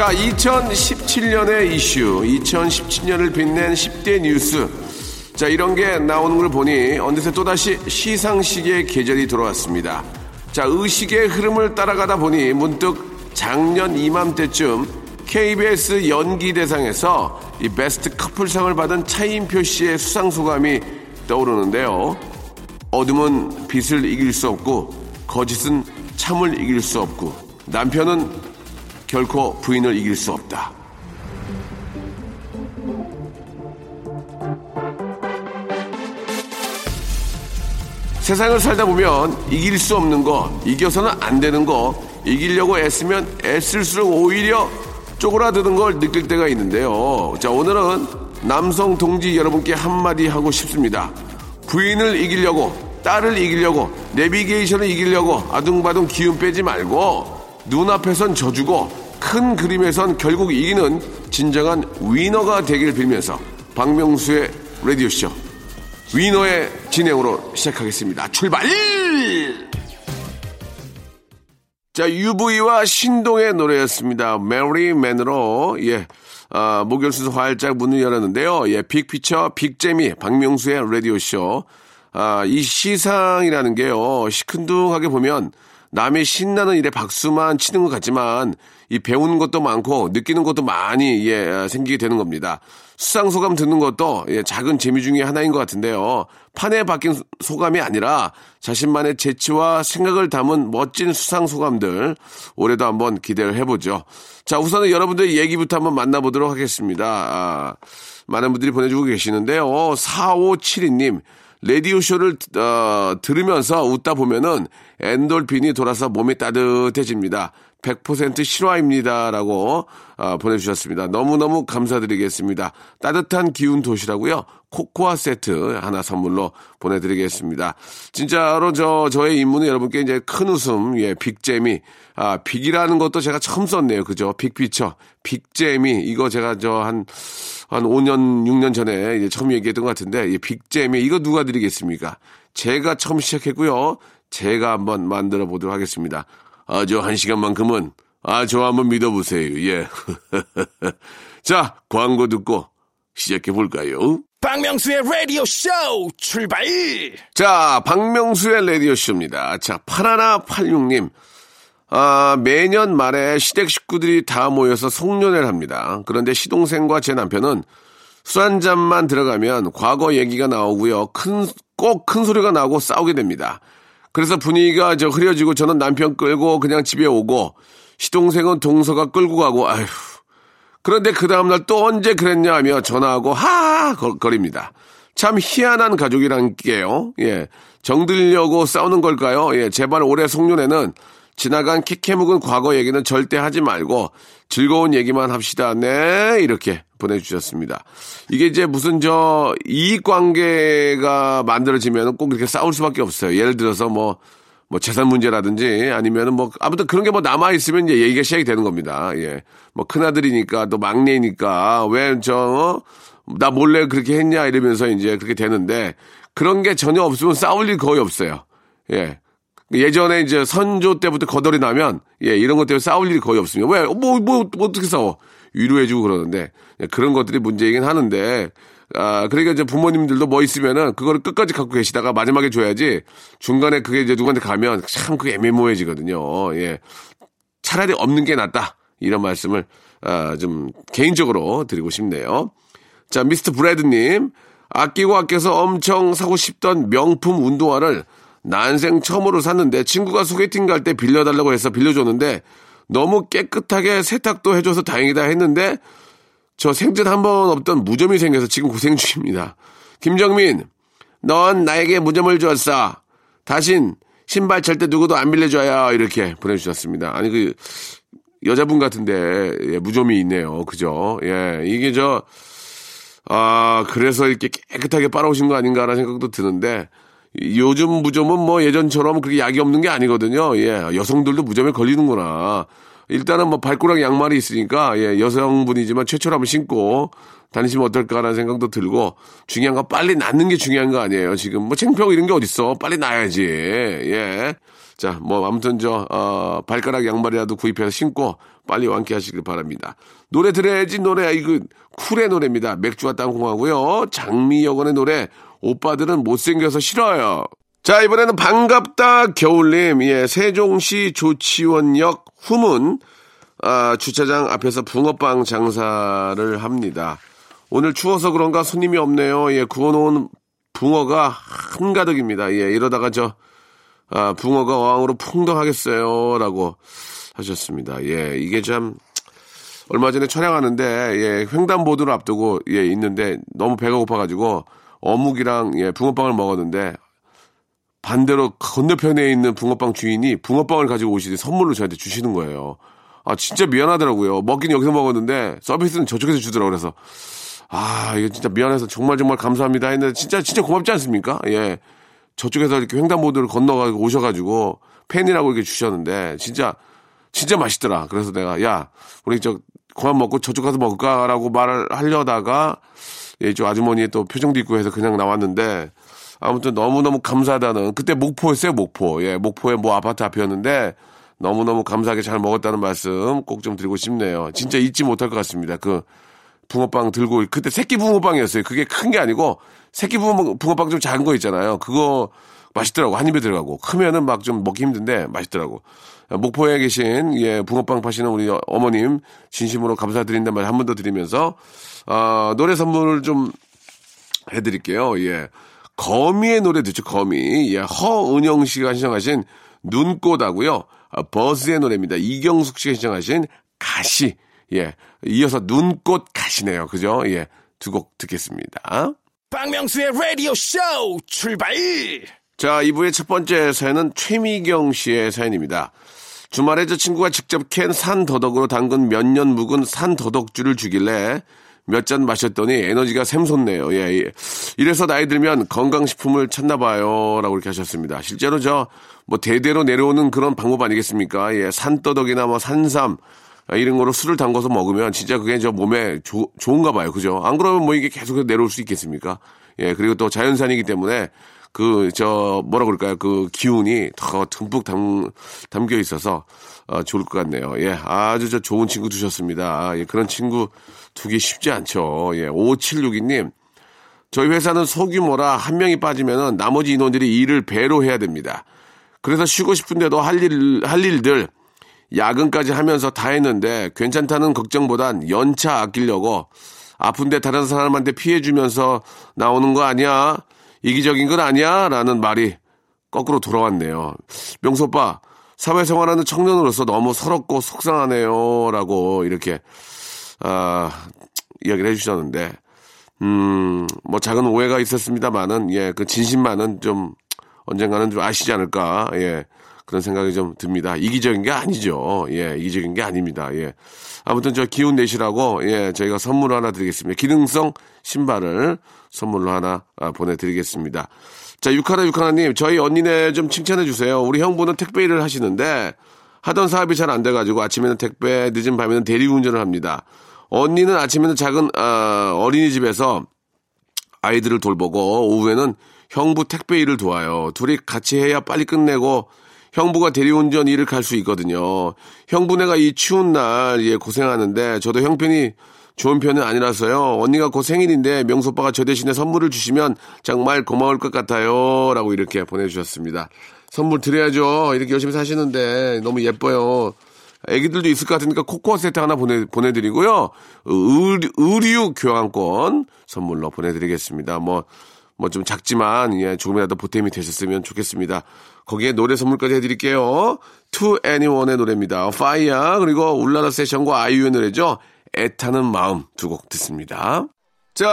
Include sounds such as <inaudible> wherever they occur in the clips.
자 2017년의 이슈. 2017년을 빛낸 10대 뉴스. 자 이런 게 나오는 걸 보니 어느새 또다시 시상식의 계절이 돌아왔습니다. 자 의식의 흐름을 따라가다 보니 문득 작년 이맘때쯤 KBS 연기 대상에서 이 베스트 커플상을 받은 차인표 씨의 수상 소감이 떠오르는데요. 어둠은 빛을 이길 수 없고 거짓은 참을 이길 수 없고 남편은 결코 부인을 이길 수 없다. 세상을 살다 보면 이길 수 없는 거, 이겨서는 안 되는 거, 이기려고 애쓰면 애쓸수록 오히려 쪼그라드는 걸 느낄 때가 있는데요. 자, 오늘은 남성 동지 여러분께 한마디 하고 싶습니다. 부인을 이기려고, 딸을 이기려고, 내비게이션을 이기려고 아둥바둥 기운 빼지 말고 눈앞에선 져주고 큰 그림에선 결국 이기는 진정한 위너가 되길 빌면서 박명수의 라디오쇼 위너의 진행으로 시작하겠습니다. 출발! 자, UV와 신동의 노래였습니다. 메리맨으로, 예, 아, 목요일 순서 활짝 문을 열었는데요. 예, 빅피처, 빅재미, 박명수의 라디오쇼. 아, 이 시상이라는 게요, 시큰둥하게 보면 남의 신나는 일에 박수만 치는 것 같지만 이 배우는 것도 많고 느끼는 것도 많이 예, 생기게 되는 겁니다. 수상 소감 듣는 것도 예, 작은 재미 중에 하나인 것 같은데요. 판에 박힌 소감이 아니라 자신만의 재치와 생각을 담은 멋진 수상 소감들 올해도 한번 기대를 해보죠. 자, 우선은 여러분들의 얘기부터 한번 만나보도록 하겠습니다. 아, 많은 분들이 보내주고 계시는데요. 4572님. 레디오쇼를 어, 들으면서 웃다 보면은 엔돌핀이 돌아서 몸이 따뜻해집니다. 100% 실화입니다라고 어, 보내주셨습니다. 너무너무 감사드리겠습니다. 따뜻한 기운 드시라고요. 코코아 세트 하나 선물로 보내드리겠습니다. 진짜로 저 저의 임무는 여러분께 이제 큰 웃음, 예, big재미, 아 big이라는 것도 제가 처음 썼네요, 그죠? big picture, big재미 이거 제가 저 한 한 5년, 6년 전에 이제 처음 얘기했던 것 같은데, 이 big재미 이거 누가 드리겠습니까? 제가 처음 시작했고요. 제가 한번 만들어 보도록 하겠습니다. 아, 저 한 시간만큼은 아, 저 한번 믿어보세요. 예. <laughs> 자, 광고 듣고 시작해 볼까요? 박명수의 라디오 쇼 출발! 자, 박명수의 라디오 쇼입니다. 자, 8186님. 아, 매년 말에 시댁 식구들이 다 모여서 송년회를 합니다. 그런데 시동생과 제 남편은 술 한 잔만 들어가면 과거 얘기가 나오고요. 큰, 꼭 큰 소리가 나오고 싸우게 됩니다. 그래서 분위기가 저 흐려지고 저는 남편 끌고 그냥 집에 오고 시동생은 동서가 끌고 가고 아휴. 그런데 그 다음날 또 언제 그랬냐 하며 전화하고 하하 거립니다. 참 희한한 가족이란 게요. 예. 정들려고 싸우는 걸까요? 예. 제발 올해 송년회는 지나간 키케묵은 과거 얘기는 절대 하지 말고 즐거운 얘기만 합시다. 네. 이렇게 보내주셨습니다. 이게 이제 무슨 저 이익 관계가 만들어지면 꼭 이렇게 싸울 수밖에 없어요. 예를 들어서 뭐, 뭐 재산 문제라든지 아니면은 뭐 아무튼 그런 게 뭐 남아있으면 이제 얘기가 시작이 되는 겁니다. 예. 뭐 큰아들이니까 또 막내니까 왜 저, 나 몰래 그렇게 했냐 이러면서 이제 그렇게 되는데 그런 게 전혀 없으면 싸울 일 거의 없어요. 예. 예전에 이제 선조 때부터 거덜이 나면 예 이런 것 때문에 싸울 일이 거의 없습니다. 왜? 뭐, 뭐, 뭐 어떻게 싸워? 위로해주고 그러는데 예, 그런 것들이 문제이긴 하는데 아 그러니까 이제 부모님들도 뭐 있으면은 그거를 끝까지 갖고 계시다가 마지막에 줘야지 중간에 그게 이제 누구한테 가면 참 그게 애매모호해지거든요. 예 차라리 없는 게 낫다 이런 말씀을 아, 좀 개인적으로 드리고 싶네요. 자 미스터 브래드님 아끼고 아껴서 엄청 사고 싶던 명품 운동화를 난생 처음으로 샀는데 친구가 소개팅 갈 때 빌려달라고 해서 빌려줬는데 너무 깨끗하게 세탁도 해줘서 다행이다 했는데 저 생전 한 번 없던 무좀이 생겨서 지금 고생 중입니다. 김정민, 넌 나에게 무좀을 줬어. 다신 신발 절대 누구도 안 빌려줘요. 이렇게 보내주셨습니다. 아니 그 여자분 같은데, 예, 무좀이 있네요. 그죠? 예, 이게 저, 아, 그래서 이렇게 깨끗하게 빨아오신 거 아닌가라는 생각도 드는데, 요즘 무좀은 뭐 예전처럼 그렇게 약이 없는 게 아니거든요. 예, 여성들도 무좀에 걸리는구나. 일단은 뭐 발가락 양말이 있으니까, 예, 여성분이지만 최초로 한번 신고 다니시면 어떨까라는 생각도 들고, 중요한 건 빨리 낫는 게 중요한 거 아니에요. 지금 뭐 챙평 이런 게 어딨어. 빨리 놔야지. 예. 자, 뭐 아무튼 저 어, 발가락 양말이라도 구입해서 신고 빨리 완쾌하시길 바랍니다. 노래 들어야지 노래 이거 쿨의 노래입니다. 맥주와 땅콩하고요. 장미여건의 노래 오빠들은 못생겨서 싫어요. 자 이번에는 반갑다 겨울님 예 세종시 조치원역 후문 아, 주차장 앞에서 붕어빵 장사를 합니다. 오늘 추워서 그런가 손님이 없네요. 예 구워놓은 붕어가 한가득입니다. 예 이러다가 저 아, 붕어가 어항으로 풍덩하겠어요. 라고 하셨습니다. 예, 이게 참, 얼마 전에 촬영하는데, 예, 횡단보도를 앞두고, 예, 있는데, 너무 배가 고파가지고, 어묵이랑, 예, 붕어빵을 먹었는데, 반대로 건너편에 있는 붕어빵 주인이 붕어빵을 가지고 오시더니 선물로 저한테 주시는 거예요. 아, 진짜 미안하더라고요. 먹긴 여기서 먹었는데, 서비스는 저쪽에서 주더라고요. 그래서, 아, 이거 진짜 미안해서 정말 정말 감사합니다 했는데, 진짜, 진짜 고맙지 않습니까? 예. 저쪽에서 이렇게 횡단보도를 건너가 오셔가지고 팬이라고 이렇게 주셨는데 진짜 진짜 맛있더라. 그래서 내가 야 우리 저 그만 먹고 저쪽 가서 먹을까라고 말을 하려다가 예, 저 아주머니의 또 표정도 있고 해서 그냥 나왔는데 아무튼 너무너무 감사하다는 그때 목포였어요 목포 예 목포의 뭐 아파트 앞이었는데 너무너무 감사하게 잘 먹었다는 말씀 꼭 좀 드리고 싶네요. 진짜 잊지 못할 것 같습니다. 그 붕어빵 들고 그때 새끼 붕어빵이었어요. 그게 큰 게 아니고 새끼 붕어, 붕어빵 좀 작은 거 있잖아요. 그거 맛있더라고. 한 입에 들어가고. 크면은 막 좀 먹기 힘든데 맛있더라고. 목포에 계신 예 붕어빵 파시는 우리 어머님 진심으로 감사드린다는 말한 번 더 드리면서 아 노래 선물을 좀 해드릴게요. 예. 거미의 노래 듣죠 거미. 예 허은영 씨가 신청하신 눈꽃하고요. 아, 버스의 노래입니다. 이경숙 씨가 신청하신 가시. 예 이어서 눈꽃 가시네요. 그죠? 예 두 곡 듣겠습니다. 박명수의 라디오 쇼 출발! 자, 2부의 첫 번째 사연은 최미경 씨의 사연입니다. 주말에 저 친구가 직접 캔 산더덕으로 담근 몇 년 묵은 산더덕주를 주길래 몇 잔 마셨더니 에너지가 샘솟네요. 예, 예. 이래서 나이 들면 건강식품을 찾나 봐요. 라고 이렇게 하셨습니다. 실제로 저, 뭐, 대대로 내려오는 그런 방법 아니겠습니까? 예, 산더덕이나 뭐, 산삼, 이런 거로 술을 담궈서 먹으면 진짜 그게 저 몸에 조, 좋은가 봐요. 그죠? 안 그러면 뭐 이게 계속 내려올 수 있겠습니까? 예, 그리고 또 자연산이기 때문에 그, 저, 뭐라 그럴까요? 그 기운이 더 듬뿍 담, 담겨 있어서, 어, 좋을 것 같네요. 예, 아주 저 좋은 친구 두셨습니다. 예, 그런 친구 두기 쉽지 않죠. 예, 5762님. 저희 회사는 소규모라 한 명이 빠지면은 나머지 인원들이 일을 배로 해야 됩니다. 그래서 쉬고 싶은데도 할 일, 할 일들, 야근까지 하면서 다 했는데 괜찮다는 걱정보단 연차 아끼려고 아픈데 다른 사람한테 피해 주면서 나오는 거 아니야? 이기적인 건 아니야? 라는 말이 거꾸로 돌아왔네요. 명수 오빠, 사회생활하는 청년으로서 너무 서럽고 속상하네요. 라고 이렇게, 아, 이야기를 해주셨는데, 음, 뭐 작은 오해가 있었습니다만은, 예, 그 진심만은 좀 언젠가는 좀 아시지 않을까, 예. 그런 생각이 좀 듭니다. 이기적인 게 아니죠. 예, 이기적인 게 아닙니다. 예. 아무튼 저 기운 내시라고, 예, 저희가 선물 하나 드리겠습니다. 기능성 신발을 선물로 하나 아, 보내드리겠습니다. 자, 육하나 육하나님, 저희 언니네 좀 칭찬해 주세요. 우리 형부는 택배 일을 하시는데 하던 사업이 잘 안 돼가지고 아침에는 택배, 늦은 밤에는 대리운전을 합니다. 언니는 아침에는 작은 아, 어린이집에서 아이들을 돌보고 오후에는 형부 택배 일을 도와요. 둘이 같이 해야 빨리 끝내고 형부가 대리운전 일을 갈 수 있거든요. 형부네가 이 추운 날 예, 고생하는데 저도 형편이 좋은 편은 아니라서요. 언니가 곧 생일인데 명수 오빠가 저 대신에 선물을 주시면 정말 고마울 것 같아요. 라고 이렇게 보내주셨습니다. 선물 드려야죠. 이렇게 열심히 사시는데 너무 예뻐요. 애기들도 있을 것 같으니까 코코아 세트 하나 보내, 보내드리고요. 의류, 의류 교환권 선물로 보내드리겠습니다. 뭐, 뭐 좀 작지만, 예, 조금이라도 보탬이 되셨으면 좋겠습니다. 거기에 노래 선물까지 해드릴게요. To Anyone의 노래입니다. Fire, 그리고 울라라 세션과 아이유의 노래죠. 애타는 마음 두 곡 듣습니다. 자,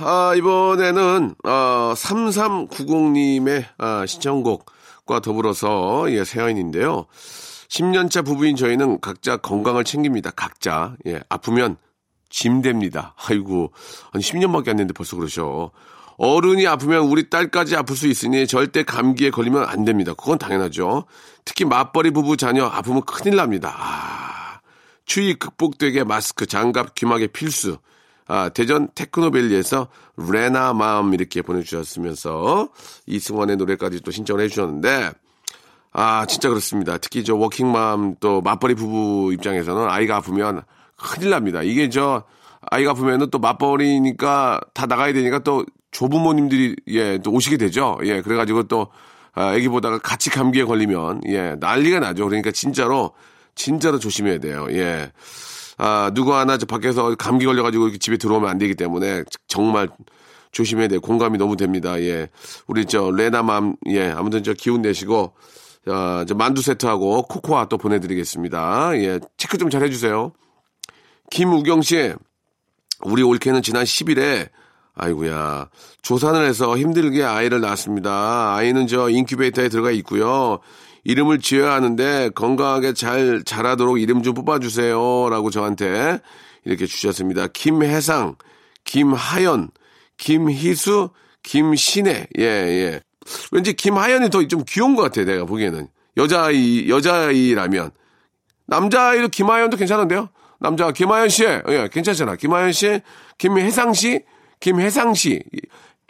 아, 이번에는, 어, 3390님의 아, 신청곡과 더불어서, 예, 사연인데요. 10년차 부부인 저희는 각자 건강을 챙깁니다. 각자. 예, 아프면 짐 됩니다. 아이고, 아니 10년밖에 안 됐는데 벌써 그러셔. 어른이 아프면 우리 딸까지 아플 수 있으니 절대 감기에 걸리면 안 됩니다. 그건 당연하죠. 특히 맞벌이 부부 자녀 아프면 큰일 납니다. 아, 추위 극복되게 마스크, 장갑, 귀마개 필수. 아, 대전 테크노밸리에서 레나맘 이렇게 보내주셨으면서 이승환의 노래까지 또 신청을 해주셨는데 아, 진짜 그렇습니다. 특히 저 워킹맘 또 맞벌이 부부 입장에서는 아이가 아프면 큰일 납니다. 이게 저 아이가 아프면은 또 맞벌이니까 다 나가야 되니까 또 조부모님들이 예, 또 오시게 되죠. 예, 그래가지고 또 아, 애기 보다가 같이 감기에 걸리면 예, 난리가 나죠. 그러니까 진짜로 진짜로 조심해야 돼요. 예. 아, 누구 하나 저 밖에서 감기 걸려가지고 이렇게 집에 들어오면 안 되기 때문에 정말 조심해야 돼요. 공감이 너무 됩니다. 예. 우리 저 레나맘, 예. 아무튼 저 기운 내시고, 어, 저 만두 세트하고 코코아 또 보내드리겠습니다. 예. 체크 좀 잘 해주세요. 김우경 씨, 우리 올케는 지난 10일에 아이고야 조산을 해서 힘들게 아이를 낳았습니다. 아이는 저 인큐베이터에 들어가 있고요. 이름을 지어야 하는데 건강하게 잘 자라도록 이름 좀 뽑아주세요라고 저한테 이렇게 주셨습니다. 김혜상, 김하연, 김희수, 김신혜, 예 예. 왠지 김하연이 더 좀 귀여운 것 같아 내가 보기에는 여자아이 여자아이라면 남자아이도 김하연도 괜찮은데요. 남자 김하연 씨, 예, 괜찮잖아. 김하연 씨, 김혜상 씨, 김혜상 씨,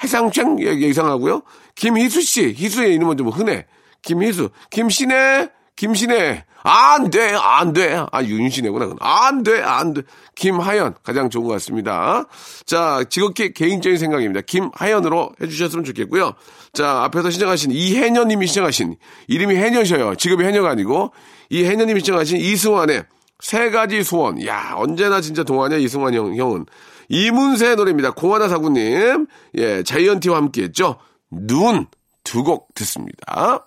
해상창 예, 이상하고요. 김희수 씨, 희수의 이름은 좀 흔해. 김희수, 김신혜, 김신혜. 안 돼, 안 돼. 아, 윤신혜구나. 안 돼, 안 돼. 김하연, 가장 좋은 것 같습니다. 자, 지극히 개인적인 생각입니다. 김하연으로 해주셨으면 좋겠고요. 자, 앞에서 시청하신 이해녀님이 시청하신, 이름이 해녀셔요. 직업이 해녀가 아니고, 이해녀님이 시청하신 이승환의 세 가지 소원. 야, 언제나 진짜 동안이야, 이승환 형, 형은. 이문세의 노래입니다. 공하나 사구님. 예, 자이언티와 함께 했죠. 눈, 두 곡 듣습니다.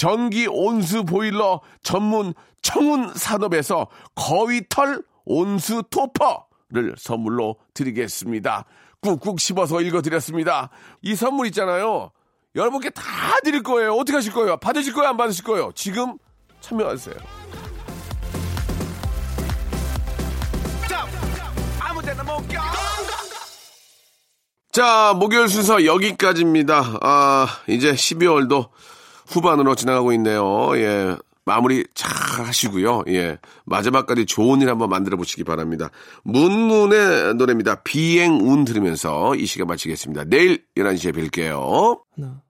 전기 온수 보일러 전문 청운 산업에서 거위털 온수 토퍼를 선물로 드리겠습니다. 꾹꾹 씹어서 읽어드렸습니다. 이 선물 있잖아요. 여러분께 다 드릴 거예요. 어떻게 하실 거예요? 받으실 거예요? 안 받으실 거예요? 지금 참여하세요. 자, 목요일 순서 여기까지입니다. 아, 이제 12월도 후반으로 지나가고 있네요. 예. 마무리 잘 하시고요. 예. 마지막까지 좋은 일 한번 만들어 보시기 바랍니다. 문문의 노래입니다. 비행운 들으면서 이 시간 마치겠습니다. 내일 11시에 뵐게요. 하나.